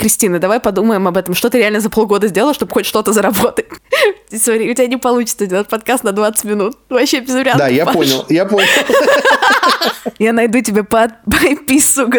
Кристина, давай подумаем об этом. Что ты реально за полгода сделала, чтобы хоть что-то заработать? Смотри, у тебя не получится делать подкаст на 20 минут. Вообще без вариантов. Да, я понял, я понял. Я найду тебе подписку.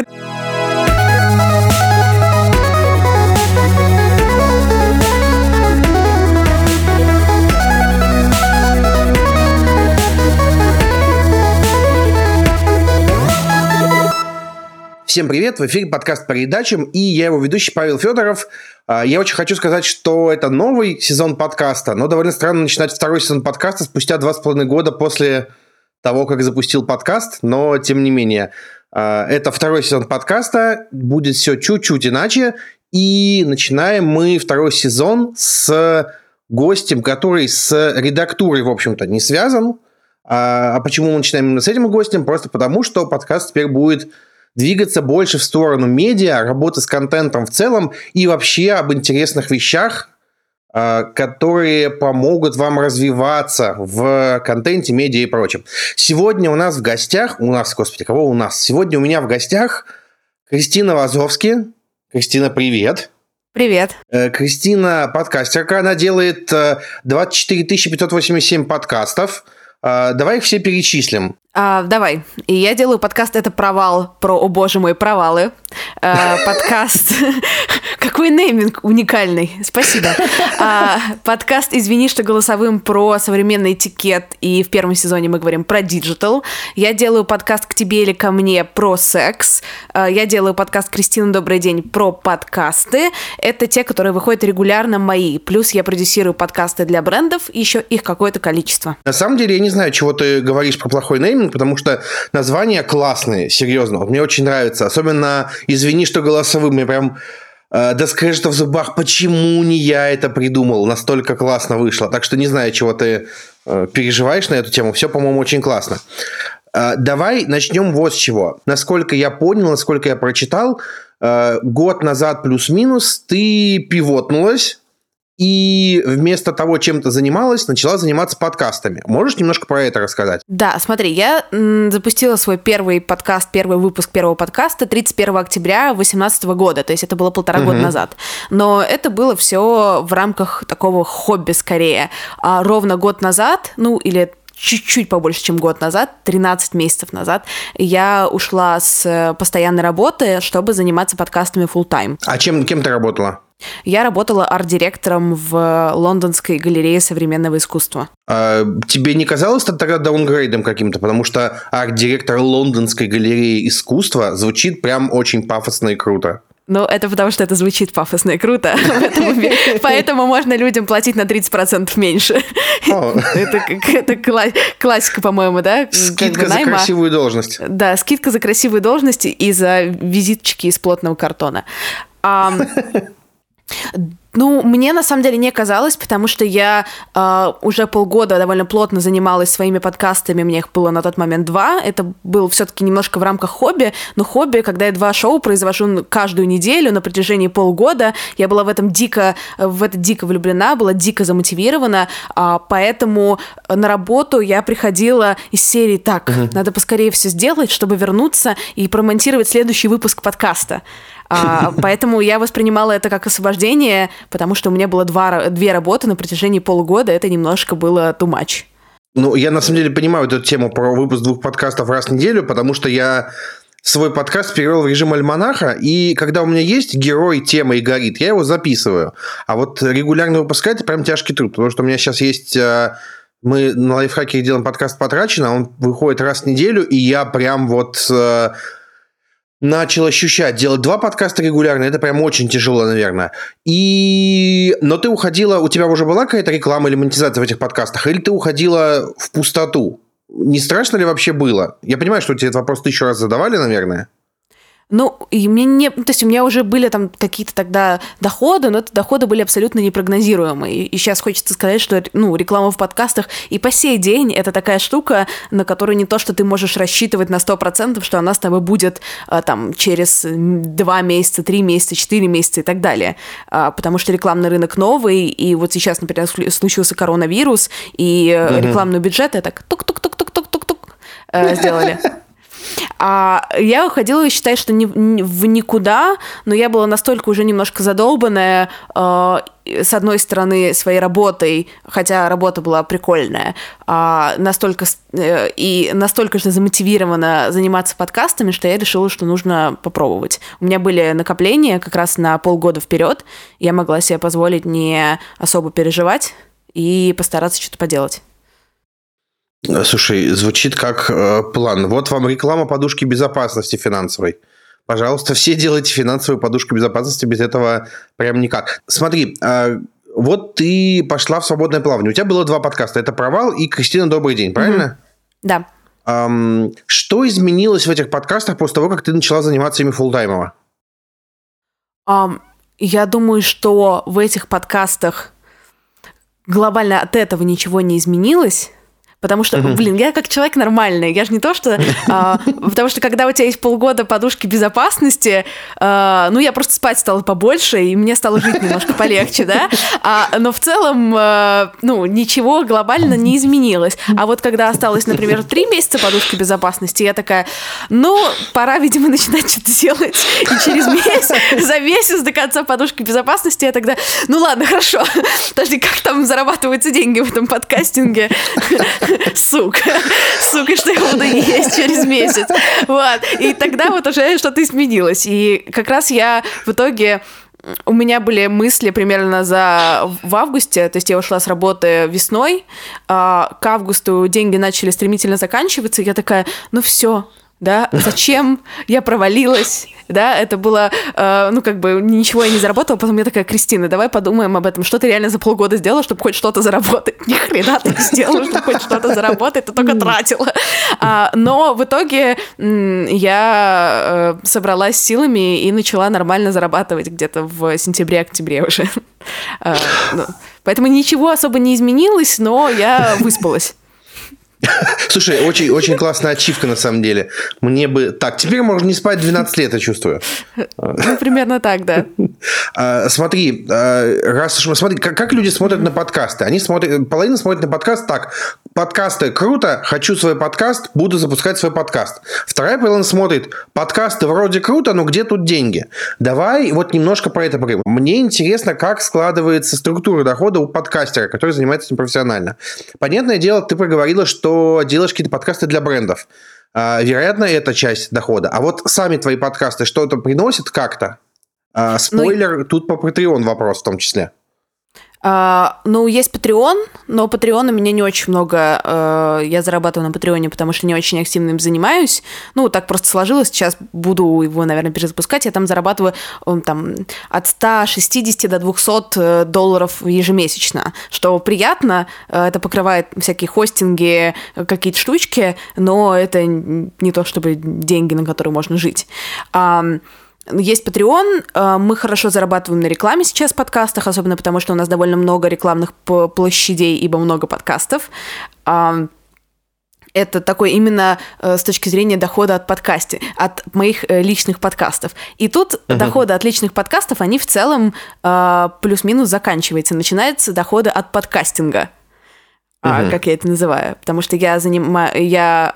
Всем привет, в эфире подкаст по передачам, и я его ведущий Павел Федоров. А, я очень хочу сказать, что это новый сезон подкаста, но довольно странно начинать второй сезон подкаста спустя два с половиной года после того, как запустил подкаст, но тем не менее. А, это второй сезон подкаста, будет все чуть-чуть иначе, и начинаем мы второй сезон с гостем, который с редактурой, в общем-то, не связан. А, а почему мы начинаем именно с этим гостем? Просто потому, что подкаст теперь будет двигаться больше в сторону медиа, работы с контентом в целом и вообще об интересных вещах, а, которые помогут вам развиваться в контенте, медиа и прочем. Сегодня у нас в гостях, у нас, господи, кого у нас? Сегодня у меня в гостях Кристина Вазовски. Кристина, привет. Привет. Э, Кристина подкастерка, она делает 24 э, 587 подкастов. Э, давай их все перечислим. А, давай. И я делаю подкаст «Это провал» про, о боже мой, провалы. А, подкаст... Какой нейминг уникальный. Спасибо. А, подкаст «Извини, что голосовым» про современный этикет. И в первом сезоне мы говорим про digital. Я делаю подкаст «К тебе или ко мне» про секс. А, я делаю подкаст «Кристина, добрый день» про подкасты. Это те, которые выходят регулярно мои. Плюс я продюсирую подкасты для брендов. Еще их какое-то количество. На самом деле, я не знаю, чего ты говоришь про плохой нейминг нейминг, потому что названия классные, серьезно. Вот мне очень нравится. Особенно «Извини, что голосовым». Мне прям э, до скрежета в зубах, почему не я это придумал, настолько классно вышло. Так что не знаю, чего ты э, переживаешь на эту тему. Все, по-моему, очень классно. Э, давай начнем вот с чего. Насколько я понял, насколько я прочитал, э, год назад плюс-минус ты пивотнулась и вместо того, чем ты занималась, начала заниматься подкастами. Можешь немножко про это рассказать? Да, смотри, я запустила свой первый подкаст, первый выпуск первого подкаста 31 октября 2018 года, то есть это было полтора угу. года назад. Но это было все в рамках такого хобби скорее. А ровно год назад, ну или чуть-чуть побольше, чем год назад, 13 месяцев назад, я ушла с э, постоянной работы, чтобы заниматься подкастами full time. А чем, кем ты работала? Я работала арт-директором в Лондонской галерее современного искусства. А тебе не казалось это тогда даунгрейдом каким-то? Потому что арт-директор Лондонской галереи искусства звучит прям очень пафосно и круто. Ну, это потому что это звучит пафосно и круто. Поэтому можно людям платить на 30% меньше. Это классика, по-моему, да? Скидка за красивую должность. Да, скидка за красивую должность и за визиточки из плотного картона. Ну, мне на самом деле не казалось, потому что я э, уже полгода довольно плотно занималась своими подкастами, мне их было на тот момент два. Это был все-таки немножко в рамках хобби, но хобби, когда я два шоу произвожу каждую неделю на протяжении полгода, я была в этом дико, в это дико влюблена, была дико замотивирована, э, поэтому на работу я приходила из серии так, надо поскорее все сделать, чтобы вернуться и промонтировать следующий выпуск подкаста. А, поэтому я воспринимала это как освобождение, потому что у меня было два, две работы на протяжении полугода, это немножко было too much. Ну, я на самом деле понимаю эту тему про выпуск двух подкастов раз в неделю, потому что я свой подкаст перевел в режим альманаха, и когда у меня есть герой, тема и горит, я его записываю. А вот регулярно выпускать это прям тяжкий труд, потому что у меня сейчас есть... Э, мы на лайфхаке делаем подкаст «Потрачено», он выходит раз в неделю, и я прям вот э, начал ощущать. Делать два подкаста регулярно, это прям очень тяжело, наверное. И... Но ты уходила, у тебя уже была какая-то реклама или монетизация в этих подкастах, или ты уходила в пустоту? Не страшно ли вообще было? Я понимаю, что тебе этот вопрос тысячу раз задавали, наверное. Ну, и мне не... То есть у меня уже были там какие-то тогда доходы, но это доходы были абсолютно непрогнозируемые. И сейчас хочется сказать, что ну, реклама в подкастах и по сей день это такая штука, на которую не то, что ты можешь рассчитывать на 100%, что она с тобой будет а, там через 2 месяца, 3 месяца, 4 месяца и так далее. А, потому что рекламный рынок новый, и вот сейчас, например, случился коронавирус, и mm-hmm. рекламный бюджет, это так тук-тук-тук-тук-тук-тук-тук э, сделали. А я уходила, считаю, что не, не, в никуда, но я была настолько уже немножко задолбанная, э, с одной стороны, своей работой, хотя работа была прикольная, а настолько э, и настолько же замотивирована заниматься подкастами, что я решила, что нужно попробовать. У меня были накопления как раз на полгода вперед, я могла себе позволить не особо переживать и постараться что-то поделать. Слушай, звучит как э, план. Вот вам реклама подушки безопасности финансовой. Пожалуйста, все делайте финансовую подушку безопасности, без этого прям никак. Смотри, э, вот ты пошла в свободное плавание. У тебя было два подкаста. Это «Провал» и «Кристина, добрый день», правильно? Да. Эм, что изменилось в этих подкастах после того, как ты начала заниматься ими фуллтаймово? Um, я думаю, что в этих подкастах глобально от этого ничего не изменилось. Потому что, блин, я как человек нормальный, я же не то, что... А, потому что когда у тебя есть полгода подушки безопасности, а, ну, я просто спать стала побольше, и мне стало жить немножко полегче, да? А, но в целом, а, ну, ничего глобально не изменилось. А вот когда осталось, например, три месяца подушки безопасности, я такая, ну, пора, видимо, начинать что-то делать. И через месяц, за месяц до конца подушки безопасности я тогда, ну, ладно, хорошо. Подожди, как там зарабатываются деньги в этом подкастинге? Сука, сука, что я буду есть через месяц. Вот. И тогда вот уже что-то изменилось. И как раз я в итоге у меня были мысли примерно за в августе, то есть я ушла с работы весной, а к августу деньги начали стремительно заканчиваться, и я такая, ну все, да, зачем я провалилась, да, это было, э, ну, как бы, ничего я не заработала, потом я такая, Кристина, давай подумаем об этом, что ты реально за полгода сделала, чтобы хоть что-то заработать? Ни хрена ты не сделала, чтобы хоть что-то заработать, ты только тратила. А, но в итоге я э, собралась силами и начала нормально зарабатывать где-то в сентябре-октябре уже. А, ну, поэтому ничего особо не изменилось, но я выспалась. Слушай, очень, очень классная ачивка на самом деле. Мне бы... Так, теперь можно не спать 12 лет, я чувствую. Ну, примерно так, да. А, смотри, а, раз уж... Смотри, как, как люди смотрят на подкасты. Они смотрят... Половина смотрит на подкаст так. Подкасты круто, хочу свой подкаст, буду запускать свой подкаст. Вторая половина смотрит, подкасты вроде круто, но где тут деньги? Давай вот немножко про это поговорим. Мне интересно, как складывается структура дохода у подкастера, который занимается этим профессионально. Понятное дело, ты проговорила, что что делаешь какие-то подкасты для брендов. А, вероятно, это часть дохода. А вот сами твои подкасты что-то приносят как-то? А, спойлер, ну, тут по Patreon вопрос в том числе. Uh, ну, есть Patreon, но Patreon у меня не очень много. Uh, я зарабатываю на Патреоне, потому что не очень активно им занимаюсь. Ну, так просто сложилось. Сейчас буду его, наверное, перезапускать. Я там зарабатываю там, от 160 до 200 э, долларов ежемесячно, что приятно. Uh, это покрывает всякие хостинги, какие-то штучки, но это не то чтобы деньги, на которые можно жить. Um, есть Patreon, э, мы хорошо зарабатываем на рекламе сейчас в подкастах, особенно потому, что у нас довольно много рекламных площадей, ибо много подкастов. Это такой именно э, с точки зрения дохода от подкаста, от моих э, личных подкастов. И тут uh-huh. доходы от личных подкастов, они в целом плюс-минус заканчиваются. Начинаются доходы от подкастинга uh-huh. как я это называю, потому что я занимаю, я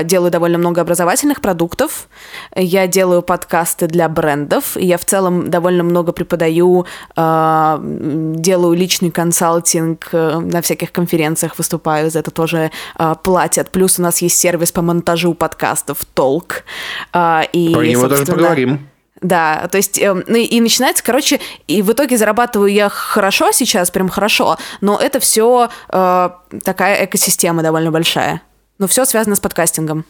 э, делаю довольно много образовательных продуктов, я делаю подкасты для брендов, и я в целом довольно много преподаю, э, делаю личный консалтинг э, на всяких конференциях, выступаю, за это тоже э, платят. Плюс у нас есть сервис по монтажу подкастов Толк. Э, и, Про него тоже поговорим. Да, то есть, э, ну и начинается, короче, и в итоге зарабатываю я хорошо сейчас, прям хорошо, но это все э, такая экосистема довольно большая. Но все связано с подкастингом.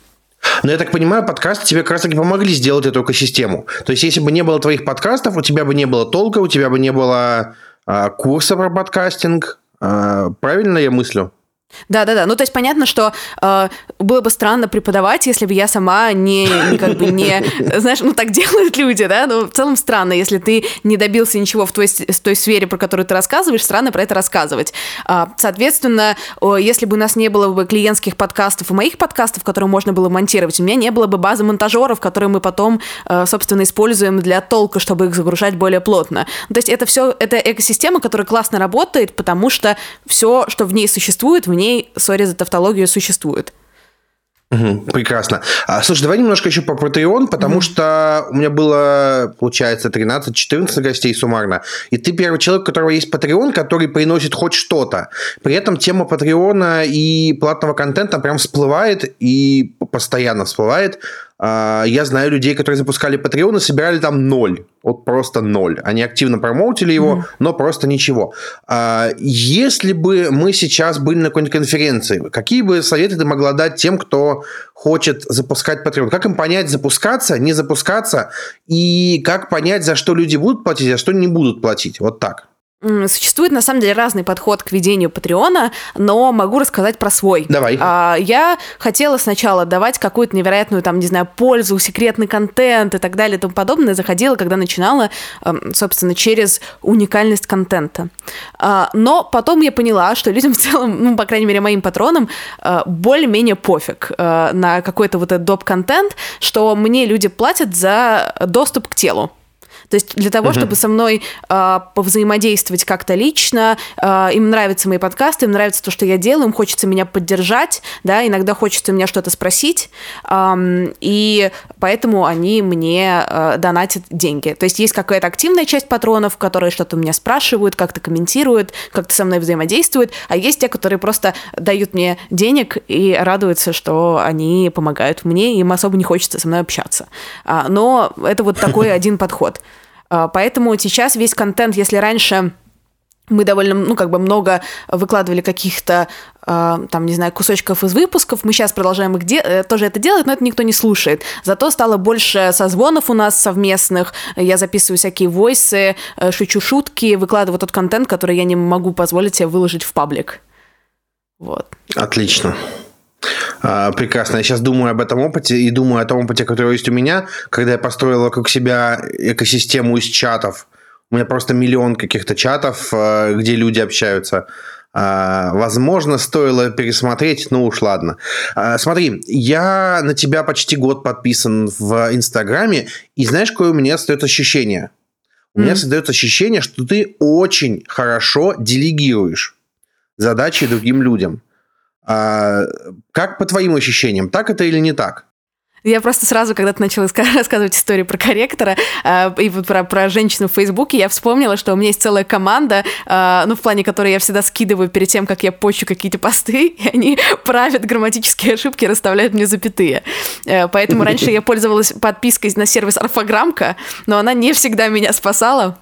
Но я так понимаю, подкасты тебе как раз таки помогли сделать эту экосистему. То есть, если бы не было твоих подкастов, у тебя бы не было толка, у тебя бы не было э, курса про подкастинг. Э, правильно я мыслю? Да, да, да. Ну, то есть понятно, что э, было бы странно преподавать, если бы я сама не, не как бы не, знаешь, ну так делают люди, да. Ну, в целом странно, если ты не добился ничего в той, в той сфере, про которую ты рассказываешь, странно про это рассказывать. А, соответственно, если бы у нас не было бы клиентских подкастов и моих подкастов, которые можно было монтировать, у меня не было бы базы монтажеров, которые мы потом, э, собственно, используем для толка, чтобы их загружать более плотно. То есть это все, это экосистема, которая классно работает, потому что все, что в ней существует, в ней ней, сори за тавтологию, существует. Угу, прекрасно. А, слушай, давай немножко еще по Patreon, потому угу. что у меня было, получается, 13-14 гостей суммарно. И ты первый человек, у которого есть Patreon, который приносит хоть что-то. При этом тема Патреона и платного контента прям всплывает и постоянно всплывает. А, я знаю людей, которые запускали Patreon и собирали там ноль. Вот просто ноль. Они активно промоутили его, mm-hmm. но просто ничего. А, если бы мы сейчас были на какой-нибудь конференции, какие бы советы ты могла дать тем, кто хочет запускать Patreon? Как им понять, запускаться, не запускаться? И как понять, за что люди будут платить, а что не будут платить? Вот так. Существует на самом деле разный подход к ведению Патреона, но могу рассказать про свой. Давай. А, я хотела сначала давать какую-то невероятную, там, не знаю, пользу, секретный контент и так далее и тому подобное. Заходила, когда начинала, эм, собственно, через уникальность контента. А, но потом я поняла, что людям в целом, ну, по крайней мере, моим патронам, э, более-менее пофиг э, на какой-то вот этот доп-контент, что мне люди платят за доступ к телу. То есть для того, uh-huh. чтобы со мной э, повзаимодействовать как-то лично, э, им нравятся мои подкасты, им нравится то, что я делаю, им хочется меня поддержать, да, иногда хочется у меня что-то спросить, э, и поэтому они мне э, донатят деньги. То есть есть какая-то активная часть патронов, которые что-то у меня спрашивают, как-то комментируют, как-то со мной взаимодействуют, а есть те, которые просто дают мне денег и радуются, что они помогают мне, им особо не хочется со мной общаться. Но это вот такой один подход. А, поэтому сейчас весь контент, если раньше мы довольно, ну, как бы много выкладывали каких-то, э, там, не знаю, кусочков из выпусков. Мы сейчас продолжаем их де- э, тоже это делать, но это никто не слушает. Зато стало больше созвонов у нас совместных. Я записываю всякие войсы, э, шучу шутки, выкладываю тот контент, который я не могу позволить себе выложить в паблик. Вот. Отлично. А, прекрасно. Я сейчас думаю об этом опыте и думаю о том опыте, который есть у меня, когда я построил вокруг себя экосистему из чатов. У меня просто миллион каких-то чатов, а, где люди общаются. А, возможно, стоило пересмотреть, ну уж ладно. Смотри, я на тебя почти год подписан в Инстаграме, и знаешь, какое у меня остается ощущение? У mm-hmm. меня создается ощущение, что ты очень хорошо делегируешь задачи другим людям. А, как по твоим ощущениям, так это или не так? Я просто сразу, когда ты начала рассказывать историю про корректора э, и вот про, про женщину в Фейсбуке, я вспомнила, что у меня есть целая команда, э, ну, в плане которой я всегда скидываю перед тем, как я почу какие-то посты, и они правят грамматические ошибки, расставляют мне запятые. Э, поэтому раньше я пользовалась подпиской на сервис Орфограммка, но она не всегда меня спасала.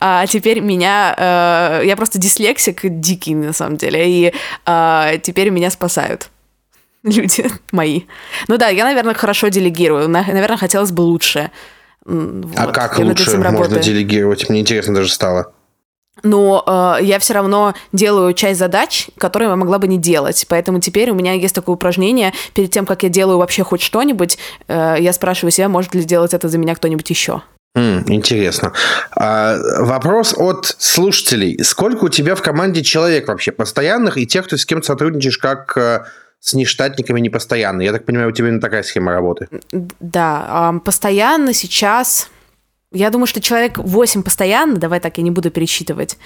А теперь меня... Э, я просто дислексик дикий, на самом деле, и э, теперь меня спасают люди мои. Ну да, я, наверное, хорошо делегирую. Наверное, хотелось бы лучше. А вот. А как я лучше можно делегировать? Мне интересно даже стало. Но э, я все равно делаю часть задач, которые я могла бы не делать. Поэтому теперь у меня есть такое упражнение. Перед тем, как я делаю вообще хоть что-нибудь, э, я спрашиваю себя, может ли сделать это за меня кто-нибудь еще. Mm, интересно. А, вопрос от слушателей. Сколько у тебя в команде человек вообще постоянных и тех, кто с кем сотрудничаешь как э, с нештатниками непостоянно? Я так понимаю, у тебя именно такая схема работы. Да, постоянно сейчас... Я думаю, что человек 8 постоянно, давай так, я не буду пересчитывать.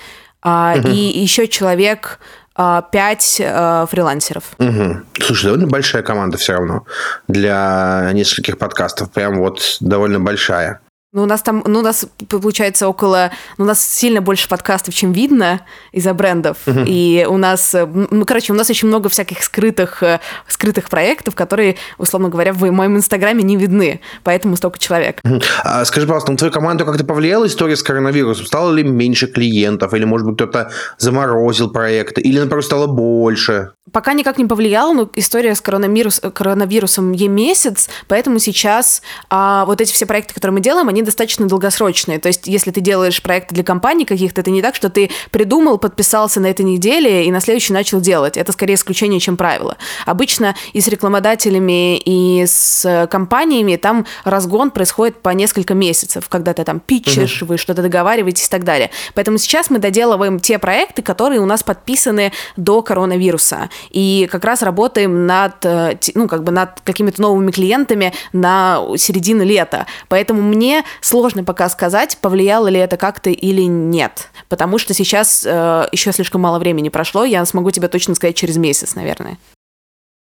Uh-huh. И еще человек 5 э, фрилансеров. Угу. Слушай, довольно большая команда все равно для нескольких подкастов. Прям вот довольно большая. Ну, у нас там, ну, у нас получается около, ну, у нас сильно больше подкастов, чем видно из-за брендов. Uh-huh. И у нас, ну, короче, у нас очень много всяких скрытых, э, скрытых проектов, которые, условно говоря, в моем инстаграме не видны. Поэтому столько человек. Uh-huh. А, скажи, пожалуйста, на твою команду как-то повлияла история с коронавирусом? Стало ли меньше клиентов? Или, может быть, кто-то заморозил проекты? Или, например, стало больше? Пока никак не повлияло, но история с коронавирус, коронавирусом е месяц, поэтому сейчас а, вот эти все проекты, которые мы делаем, они достаточно долгосрочные. То есть, если ты делаешь проекты для компаний каких-то, это не так, что ты придумал, подписался на этой неделе и на следующий начал делать. Это скорее исключение, чем правило. Обычно и с рекламодателями, и с компаниями там разгон происходит по несколько месяцев, когда ты там питчишь, угу. вы что-то договариваетесь и так далее. Поэтому сейчас мы доделываем те проекты, которые у нас подписаны до коронавируса. И как раз работаем над, э, ну, как бы над какими-то новыми клиентами на середину лета. Поэтому мне сложно пока сказать, повлияло ли это как-то или нет. Потому что сейчас э, еще слишком мало времени прошло, я смогу тебе точно сказать через месяц, наверное.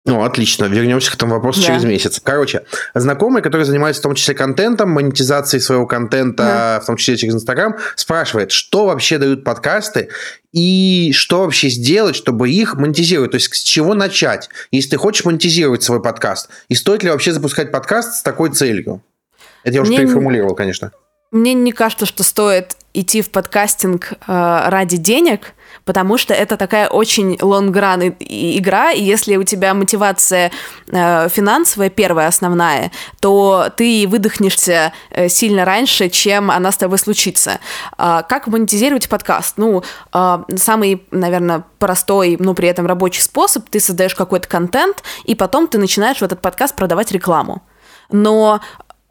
Ну, отлично. Вернемся к этому вопросу да. через месяц. Короче, знакомый, который занимается в том числе контентом, монетизацией своего контента, да. в том числе через Инстаграм, спрашивает, что вообще дают подкасты и что вообще сделать, чтобы их монетизировать. То есть с чего начать, если ты хочешь монетизировать свой подкаст. И стоит ли вообще запускать подкаст с такой целью? Это я уже Мне переформулировал, конечно. Мне не кажется, что стоит идти в подкастинг э, ради денег, потому что это такая очень лонгран игра, и если у тебя мотивация э, финансовая, первая, основная, то ты выдохнешься э, сильно раньше, чем она с тобой случится. Э, как монетизировать подкаст? Ну, э, самый, наверное, простой, но при этом рабочий способ, ты создаешь какой-то контент, и потом ты начинаешь в этот подкаст продавать рекламу. Но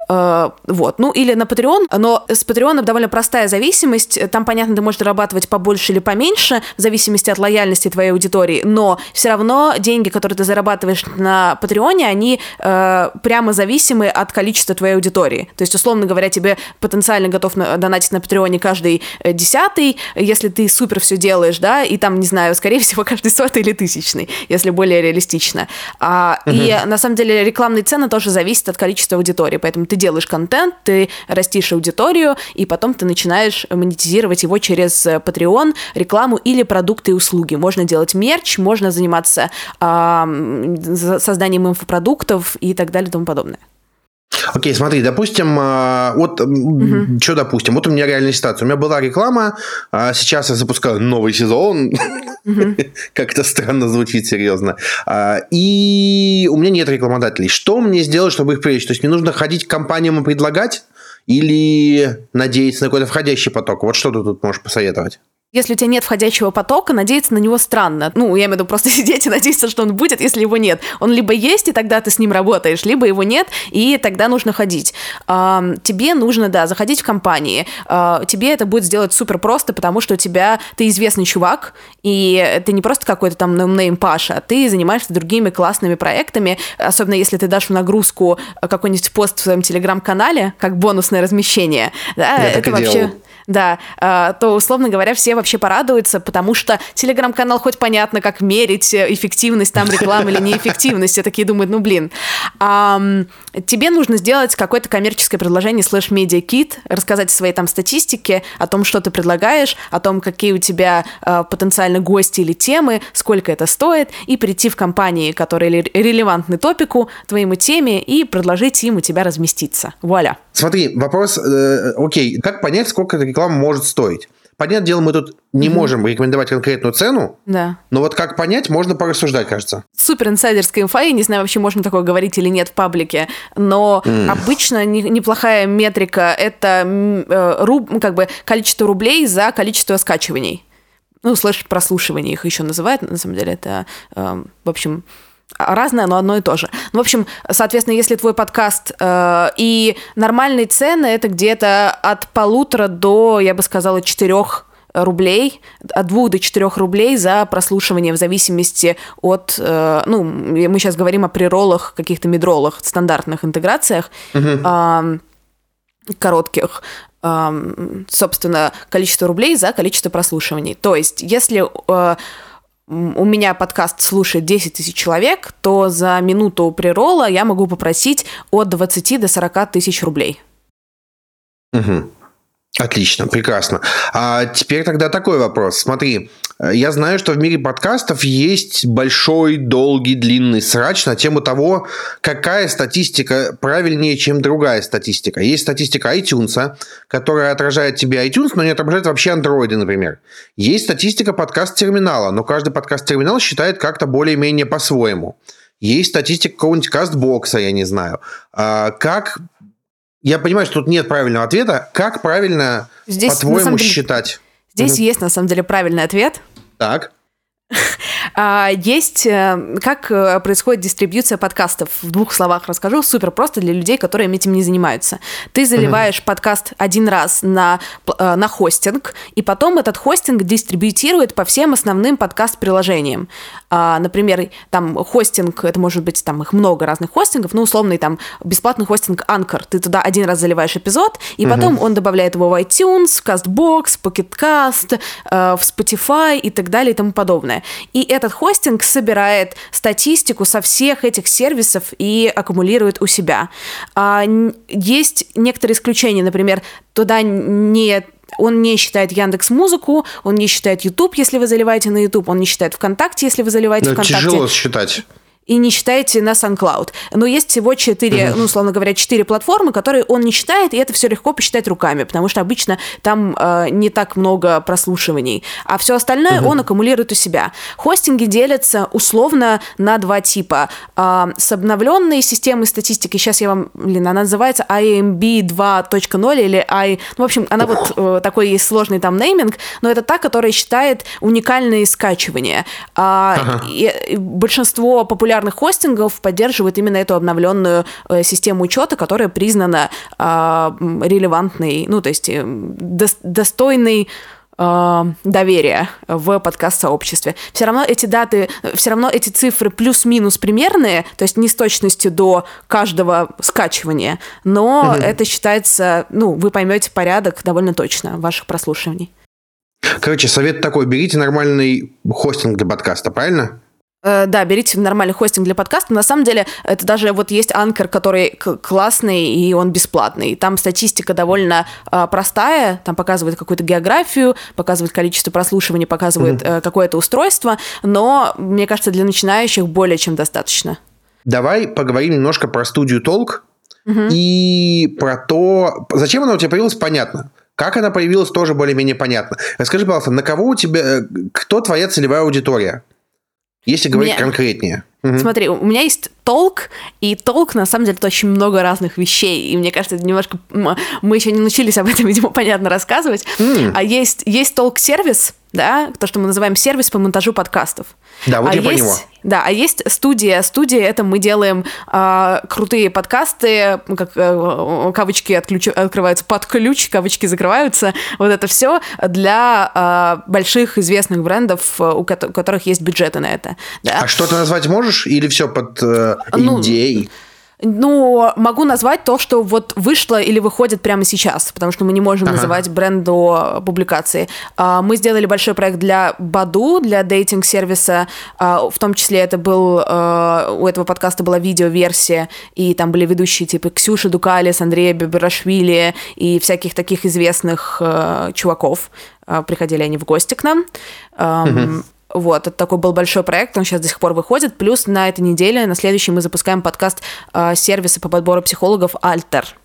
вот. Ну, или на Patreon, но с Patreon довольно простая зависимость. Там, понятно, ты можешь зарабатывать побольше или поменьше, в зависимости от лояльности твоей аудитории, но все равно деньги, которые ты зарабатываешь на Patreon, они э, прямо зависимы от количества твоей аудитории. То есть, условно говоря, тебе потенциально готов на, донатить на Patreon каждый э, десятый, если ты супер все делаешь, да, и там, не знаю, скорее всего, каждый сотый или тысячный, если более реалистично. А, угу. И на самом деле рекламные цены тоже зависят от количества аудитории, поэтому ты делаешь контент, ты растишь аудиторию, и потом ты начинаешь монетизировать его через э, Patreon, рекламу или продукты и услуги. Можно делать мерч, можно заниматься э, созданием инфопродуктов и так далее и тому подобное. Окей, смотри, допустим, а, вот угу. что допустим, вот у меня реальная ситуация. У меня была реклама, а сейчас я запускаю новый сезон. Угу. Как-то странно звучит, серьезно. А, и у меня нет рекламодателей. Что мне сделать, чтобы их привлечь? То есть мне нужно ходить к компаниям и предлагать? Или надеяться на какой-то входящий поток? Вот что ты тут можешь посоветовать? Если у тебя нет входящего потока, надеяться на него странно. Ну, я имею в виду просто сидеть и надеяться, что он будет, если его нет. Он либо есть, и тогда ты с ним работаешь, либо его нет, и тогда нужно ходить. Тебе нужно, да, заходить в компании. А, тебе это будет сделать супер просто, потому что у тебя ты известный чувак, и ты не просто какой-то там ноунейм Паша, а ты занимаешься другими классными проектами, особенно если ты дашь в нагрузку какой-нибудь пост в своем телеграм-канале, как бонусное размещение. Да, я это вообще... Делал да, а, то, условно говоря, все вообще порадуются, потому что телеграм-канал хоть понятно, как мерить э, эффективность там рекламы или неэффективность. Все такие думают, ну блин. А, тебе нужно сделать какое-то коммерческое предложение слэш медиакит, рассказать о своей там статистике, о том, что ты предлагаешь, о том, какие у тебя а, потенциально гости или темы, сколько это стоит, и прийти в компании, которые релевантны топику, твоему теме, и предложить им у тебя разместиться. Вуаля. Смотри, вопрос, э, окей, как понять, сколько реклама может стоить? Понятное дело, мы тут не mm-hmm. можем рекомендовать конкретную цену, да. но вот как понять, можно порассуждать, кажется. Супер инсайдерская инфа, я не знаю, вообще можно такое говорить или нет в паблике, но mm. обычно не, неплохая метрика – это э, руб, как бы количество рублей за количество скачиваний. Ну, слэш прослушиваний их еще называют, на самом деле это, э, в общем, разное, но одно и то же. Ну, в общем, соответственно, если твой подкаст э, и нормальные цены, это где-то от полутора до, я бы сказала, четырех рублей, от двух до четырех рублей за прослушивание в зависимости от, э, ну, мы сейчас говорим о приролах, каких-то медролах, стандартных интеграциях, э, коротких, э, собственно, количество рублей за количество прослушиваний. То есть, если э, у меня подкаст слушает 10 тысяч человек, то за минуту прирола я могу попросить от 20 до 40 тысяч рублей. Угу. Отлично, прекрасно. А теперь тогда такой вопрос. Смотри, я знаю, что в мире подкастов есть большой, долгий, длинный срач на тему того, какая статистика правильнее, чем другая статистика. Есть статистика iTunes, которая отражает тебе iTunes, но не отображает вообще Android, например. Есть статистика подкаст-терминала, но каждый подкаст-терминал считает как-то более-менее по-своему. Есть статистика какого-нибудь кастбокса, я не знаю. А как я понимаю, что тут нет правильного ответа. Как правильно, по-твоему, считать? Здесь угу. есть, на самом деле, правильный ответ. Так. А, есть, э, как э, происходит дистрибьюция подкастов. В двух словах расскажу. Супер просто для людей, которые этим не занимаются. Ты заливаешь подкаст один раз на, э, на хостинг, и потом этот хостинг дистрибьютирует по всем основным подкаст-приложениям. А, например, там хостинг, это может быть, там их много разных хостингов, ну, условный там бесплатный хостинг Anchor. Ты туда один раз заливаешь эпизод, и потом он добавляет его в iTunes, в CastBox, Pocket Cast, в Spotify и так далее и тому подобное. И этот этот хостинг собирает статистику со всех этих сервисов и аккумулирует у себя. А, есть некоторые исключения, например, туда не он не считает Яндекс Музыку, он не считает YouTube, если вы заливаете на YouTube, он не считает ВКонтакте, если вы заливаете Но ВКонтакте. Тяжело считать и не считаете на SunCloud. Но есть всего четыре, ну, условно говоря, четыре платформы, которые он не считает, и это все легко посчитать руками, потому что обычно там э, не так много прослушиваний. А все остальное угу. он аккумулирует у себя. Хостинги делятся условно на два типа. Э, с обновленной системой статистики, сейчас я вам, блин, она называется IMB 2.0 или I... Ну, в общем, она вот э, такой есть сложный там нейминг, но это та, которая считает уникальные скачивания. Э, ага. и большинство популярных популярных хостингов поддерживает именно эту обновленную э, систему учета, которая признана э, релевантной, ну, то есть э, достойной э, доверия в подкаст-сообществе. Все равно эти даты, все равно эти цифры плюс-минус примерные, то есть не с точностью до каждого скачивания, но угу. это считается, ну, вы поймете порядок довольно точно ваших прослушиваний. Короче, совет такой, берите нормальный хостинг для подкаста, правильно? Э, да, берите нормальный хостинг для подкаста. На самом деле, это даже вот есть анкер, который классный, и он бесплатный. Там статистика довольно э, простая, там показывает какую-то географию, показывает количество прослушиваний, показывает mm-hmm. какое-то устройство, но, мне кажется, для начинающих более чем достаточно. Давай поговорим немножко про студию Толк mm-hmm. и про то, зачем она у тебя появилась, понятно. Как она появилась, тоже более-менее понятно. Расскажи, пожалуйста, на кого у тебя, э, кто твоя целевая аудитория? Если говорить меня... конкретнее. Смотри, у меня есть толк, и толк, на самом деле, это очень много разных вещей, и мне кажется, это немножко... Мы еще не научились об этом, видимо, понятно рассказывать. Mm. А есть, есть толк-сервис, да, то, что мы называем сервис по монтажу подкастов. Да, вот а я есть, него. Да, а есть студия. Студия это мы делаем э, крутые подкасты, как э, кавычки отключ... открываются под ключ, кавычки закрываются. Вот это все для э, больших известных брендов, у которых есть бюджеты на это. Да. А что-то назвать можешь или все под э, идеей? Ну, ну, могу назвать то, что вот вышло или выходит прямо сейчас, потому что мы не можем ага. называть бренд до публикации. А, мы сделали большой проект для Баду, для дейтинг-сервиса. А, в том числе это был... А, у этого подкаста была видео-версия, и там были ведущие типа Ксюша Дукалис, Андрея Биберашвили и всяких таких известных чуваков. Приходили они в гости к нам. Угу. Вот, это такой был большой проект, он сейчас до сих пор выходит. Плюс на этой неделе, на следующей мы запускаем подкаст э, сервиса по подбору психологов «Альтер»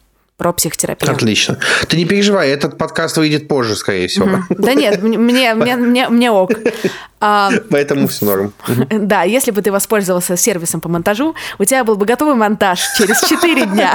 про психотерапию. Отлично. Ты не переживай, этот подкаст выйдет позже, скорее всего. Да нет, мне, мне, мне, мне ок. А, Поэтому все норм. Да, если бы ты воспользовался сервисом по монтажу, у тебя был бы готовый монтаж через 4 дня.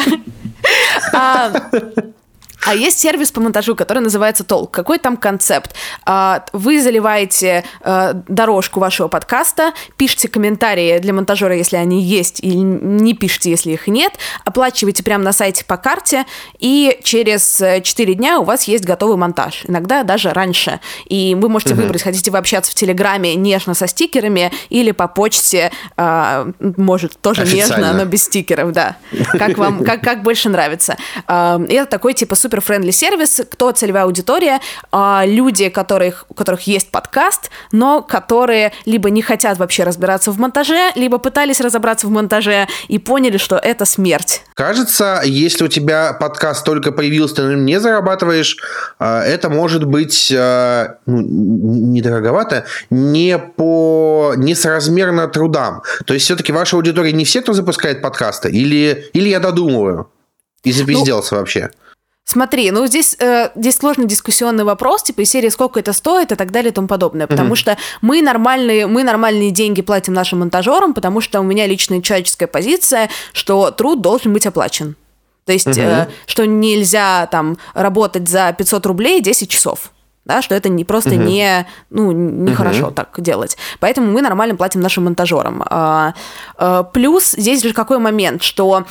А, а есть сервис по монтажу, который называется Толк. Какой там концепт? А, вы заливаете э, дорожку вашего подкаста, пишите комментарии для монтажера, если они есть, или не пишите, если их нет, оплачиваете прямо на сайте по карте, и через 4 дня у вас есть готовый монтаж. Иногда даже раньше. И вы можете угу. выбрать, хотите вы общаться в Телеграме нежно со стикерами или по почте, э, может, тоже нежно, но без стикеров, да. Как вам, как, как больше нравится. Э, это такой типа супер-френдли сервис. Кто целевая аудитория? А, люди, которых, у которых есть подкаст, но которые либо не хотят вообще разбираться в монтаже, либо пытались разобраться в монтаже и поняли, что это смерть. Кажется, если у тебя подкаст только появился, ты не зарабатываешь, а, это может быть а, ну, недороговато, не по несоразмерно трудам. То есть все-таки ваша аудитория не все, кто запускает подкасты, или, или я додумываю и запизделся ну, вообще. Смотри, ну здесь, э, здесь сложный дискуссионный вопрос, типа из серии «Сколько это стоит?» и так далее и тому подобное. Потому mm-hmm. что мы нормальные, мы нормальные деньги платим нашим монтажерам, потому что у меня личная человеческая позиция, что труд должен быть оплачен. То есть, mm-hmm. э, что нельзя там работать за 500 рублей 10 часов. Да, что это не просто uh-huh. не, ну, нехорошо uh-huh. так делать. Поэтому мы нормально платим нашим монтажерам. А, а, плюс здесь же какой момент, что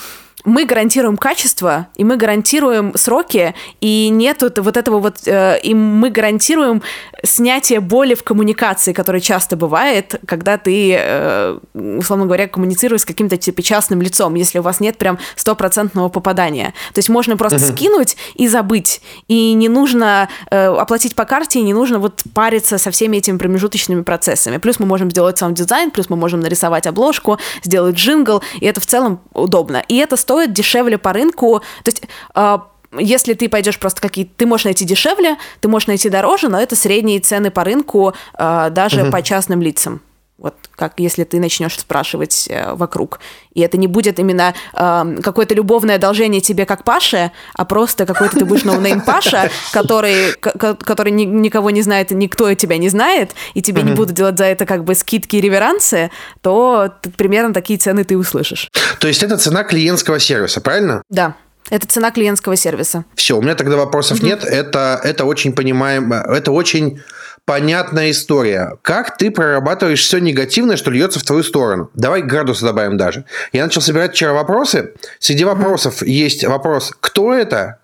мы гарантируем качество, и мы гарантируем сроки, и нету вот этого вот, э, и мы гарантируем снятие боли в коммуникации, которое часто бывает, когда ты, э, условно говоря, коммуницируешь с каким-то типа частным лицом, если у вас нет прям стопроцентного попадания. То есть можно просто uh-huh. скинуть и забыть, и не нужно э, оплатить по карте, и не нужно вот париться со всеми этими промежуточными процессами. Плюс мы можем сделать сам дизайн, плюс мы можем нарисовать обложку, сделать джингл, и это в целом удобно. И это стоит дешевле по рынку. То есть э, если ты пойдешь просто какие ты можешь найти дешевле, ты можешь найти дороже, но это средние цены по рынку э, даже угу. по частным лицам. Вот как если ты начнешь спрашивать э, вокруг. И это не будет именно э, какое-то любовное одолжение тебе как Паше, а просто какой-то ты будешь ноунейм Паша, который, который ни, никого не знает, никто тебя не знает, и тебе не будут делать за это как бы скидки и реверансы, то ты, примерно такие цены ты услышишь. То есть это цена клиентского сервиса, правильно? Да. Это цена клиентского сервиса. Все, у меня тогда вопросов нет. Это, это очень понимаем, это очень понятная история. Как ты прорабатываешь все негативное, что льется в твою сторону? Давай градусы добавим даже. Я начал собирать вчера вопросы. Среди вопросов uh-huh. есть вопрос, кто это?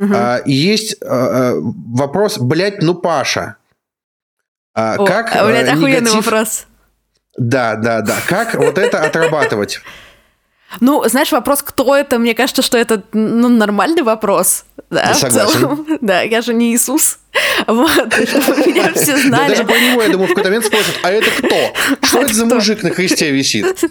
Uh-huh. А, есть а, вопрос, блядь, ну Паша. А, О, как блядь, негатив... охуенный вопрос. Да, да, да. Как вот это отрабатывать? Ну, знаешь, вопрос, кто это, мне кажется, что это ну, нормальный вопрос. Да, в целом. Да, я же не Иисус. Вот, чтобы меня все знали. даже по нему, я думаю, в какой-то момент спросят, а это кто? Что это за мужик на кресте висит?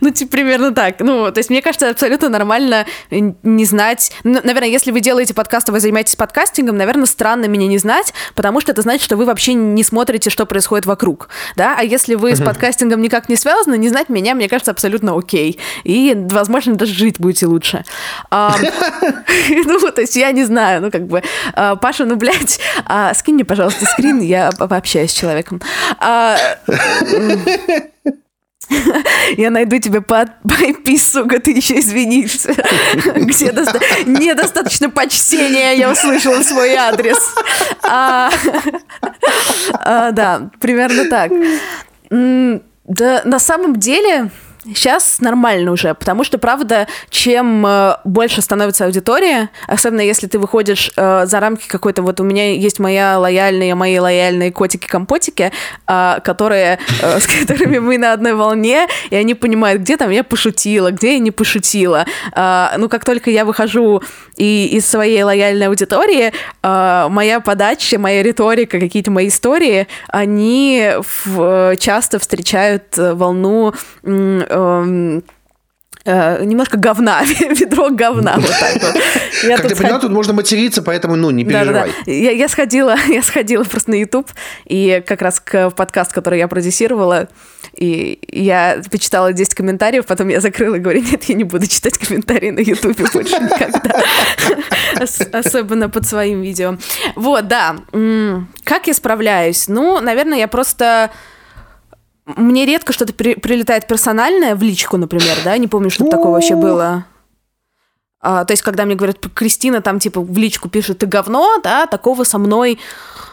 Ну, типа, примерно так. Ну, то есть, мне кажется, абсолютно нормально не знать. Наверное, если вы делаете подкаст, вы занимаетесь подкастингом, наверное, странно меня не знать, потому что это значит, что вы вообще не смотрите, что происходит вокруг. Да? А если вы с подкастингом никак не связаны, не знать меня, мне кажется, абсолютно окей. И, возможно, даже жить будете лучше. Ну, то есть, я не знаю, ну, как бы, а, Паша, ну, блядь, а, скинь мне, пожалуйста, скрин, я пообщаюсь с человеком. А, я найду тебя по, по IP, сука, ты еще извинишься. Где доста... недостаточно почтения я услышала свой адрес. А, а, да, примерно так. Да, на самом деле, Сейчас нормально уже, потому что, правда, чем э, больше становится аудитория, особенно если ты выходишь э, за рамки какой-то, вот у меня есть моя лояльные, мои лояльные котики-компотики, э, которые, э, с которыми мы на одной волне, и они понимают, где там я пошутила, где я не пошутила. Э, ну, как только я выхожу и из своей лояльной аудитории, э, моя подача, моя риторика, какие-то мои истории, они в, э, часто встречают э, волну Эм, э, немножко говна, ведро говна, вот так вот. Я как ты поняла, тут можно материться, поэтому, ну, не переживай. Да, да, Я, я сходила, я сходила просто на YouTube, и как раз к подкаст, который я продюсировала, и я почитала 10 комментариев, потом я закрыла и говорю, нет, я не буду читать комментарии на YouTube больше никогда. Особенно под своим видео. Вот, да. Как я справляюсь? Ну, наверное, я просто мне редко что-то при, прилетает персональное в личку, например, да, не помню, что такое вообще было. А, то есть, когда мне говорят, Кристина там типа в личку пишет, ты говно, да, такого со мной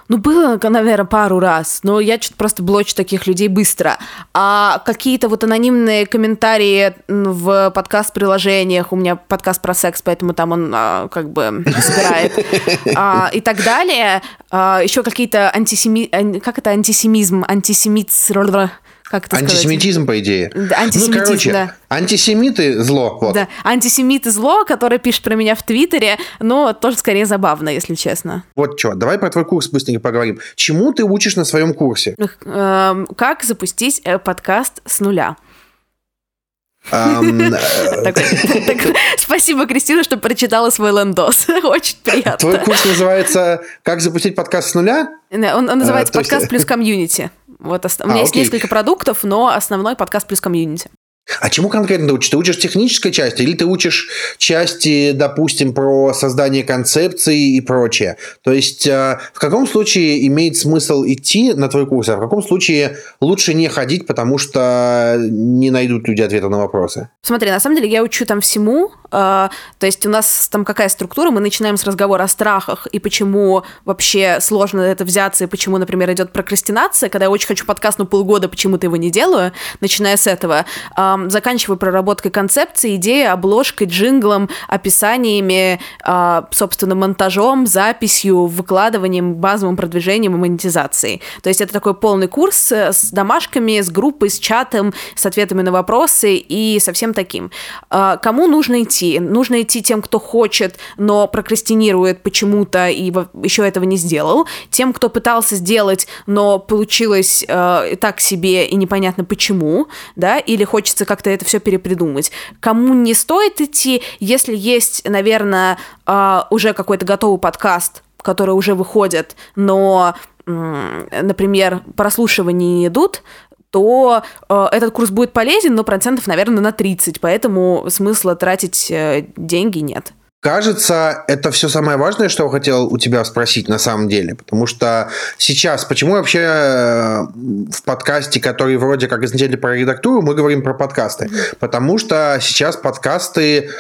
ну, было, наверное, пару раз, но я что-то просто блочу таких людей быстро. А какие-то вот анонимные комментарии в подкаст-приложениях, у меня подкаст про секс, поэтому там он а, как бы собирает, а, и так далее. А, еще какие-то антисеми... Как это антисемизм? Антисемит как это Антисемитизм, сказать? по идее. Да, антисемитизм, ну, короче, да. антисемиты зло. Вот. Да, антисемиты зло, который пишет про меня в Твиттере, но тоже скорее забавно, если честно. Вот что, давай про твой курс быстренько поговорим. Чему ты учишь на своем курсе? Эм, как запустить э, подкаст с нуля. Э, спасибо, Кристина, что прочитала свой лендос. Очень приятно. Твой курс называется «Как запустить подкаст с нуля»? Он называется э, «Подкаст плюс комьюнити». Вот у меня а, есть окей. несколько продуктов, но основной подкаст плюс комьюнити. А чему конкретно ты учишь? Ты учишь технической части или ты учишь части, допустим, про создание концепции и прочее? То есть э, в каком случае имеет смысл идти на твой курс, а в каком случае лучше не ходить, потому что не найдут люди ответа на вопросы? Смотри, на самом деле я учу там всему, то есть у нас там какая структура, мы начинаем с разговора о страхах и почему вообще сложно это взяться, и почему, например, идет прокрастинация, когда я очень хочу подкаст, но полгода почему-то его не делаю, начиная с этого, заканчиваю проработкой концепции, идеи, обложкой, джинглом, описаниями, собственно, монтажом, записью, выкладыванием, базовым продвижением и монетизацией. То есть это такой полный курс с домашками, с группой, с чатом, с ответами на вопросы и со всем таким. А, кому нужно идти? Нужно идти тем, кто хочет, но прокрастинирует почему-то и еще этого не сделал. Тем, кто пытался сделать, но получилось э, так себе и непонятно почему, да, или хочется как-то это все перепридумать. Кому не стоит идти, если есть, наверное, э, уже какой-то готовый подкаст, который уже выходит, но например, прослушивания не идут, то э, этот курс будет полезен, но процентов, наверное, на 30, поэтому смысла тратить э, деньги нет. Кажется, это все самое важное, что я хотел у тебя спросить на самом деле. Потому что сейчас, почему вообще э, в подкасте, который вроде как изначально про редактуру, мы говорим про подкасты? Потому что сейчас подкасты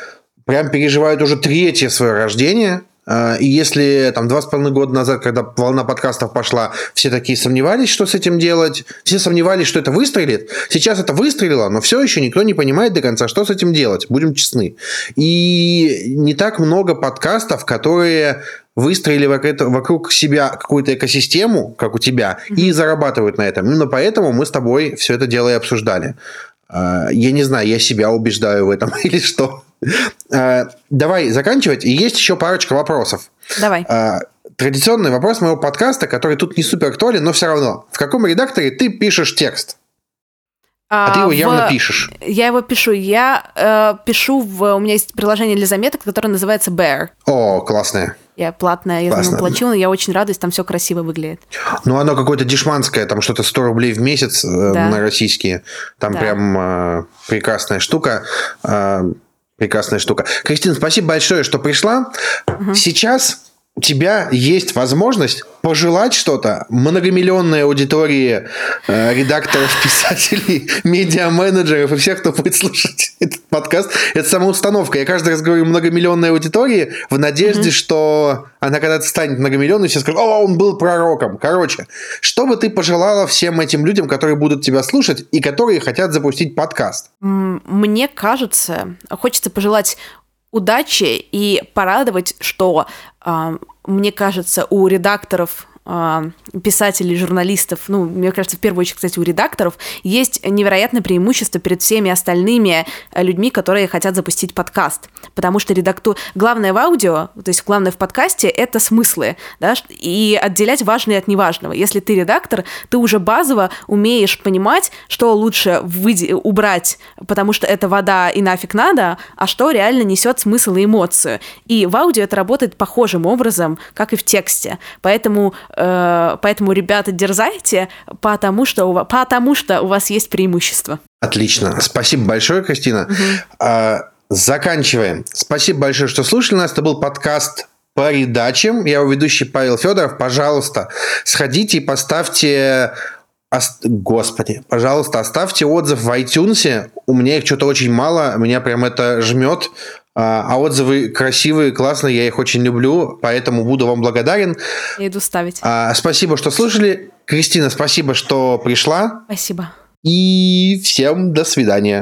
прям переживают уже третье свое рождение. А, и если там два с половиной года назад, когда волна подкастов пошла, все такие сомневались, что с этим делать, все сомневались, что это выстрелит, сейчас это выстрелило, но все еще никто не понимает до конца, что с этим делать, будем честны. И не так много подкастов, которые выстроили вокруг себя какую-то экосистему, как у тебя, и зарабатывают на этом. Именно поэтому мы с тобой все это дело и обсуждали. А, я не знаю, я себя убеждаю в этом или что. А, давай заканчивать. И есть еще парочка вопросов. Давай. А, традиционный вопрос моего подкаста, который тут не супер актуален, но все равно. В каком редакторе ты пишешь текст? А, а ты его в... явно пишешь. Я его пишу. Я э, пишу в... У меня есть приложение для заметок, которое называется Bear. О, классное. Я платная, я Классно. за него плачу, но я очень радуюсь, там все красиво выглядит. Ну, оно какое-то дешманское, там что-то 100 рублей в месяц э, да. на российские. Там да. прям э, прекрасная штука. Э, прекрасная штука. Кристина, спасибо большое, что пришла. Угу. Сейчас у тебя есть возможность пожелать что-то многомиллионной аудитории э, редакторов, писателей, медиа-менеджеров и всех, кто будет слушать этот подкаст. Это самоустановка. Я каждый раз говорю многомиллионной аудитории в надежде, mm-hmm. что она когда-то станет многомиллионной, все скажут, о, он был пророком. Короче, что бы ты пожелала всем этим людям, которые будут тебя слушать и которые хотят запустить подкаст? Мне кажется, хочется пожелать удачи и порадовать, что, э, мне кажется, у редакторов а, писателей, журналистов, ну, мне кажется, в первую очередь, кстати, у редакторов, есть невероятное преимущество перед всеми остальными э, людьми, которые хотят запустить подкаст. Потому что редакту... главное в аудио, то есть главное в подкасте, это смыслы, да, и отделять важное от неважного. Если ты редактор, ты уже базово умеешь понимать, что лучше выйти, убрать, потому что это вода и нафиг надо, а что реально несет смысл и эмоцию. И в аудио это работает похожим образом, как и в тексте. Поэтому поэтому, ребята, дерзайте, потому что, у вас, потому что у вас есть преимущество. Отлично. Спасибо большое, Кристина. Угу. Заканчиваем. Спасибо большое, что слушали нас. Это был подкаст по передачам. Я его ведущий Павел Федоров. Пожалуйста, сходите и поставьте Господи, пожалуйста, оставьте отзыв в iTunes. У меня их что-то очень мало, меня прям это жмет. А, а отзывы красивые, классные, я их очень люблю, поэтому буду вам благодарен. Я иду ставить. А, спасибо, что слушали. Кристина, спасибо, что пришла. Спасибо. И всем до свидания.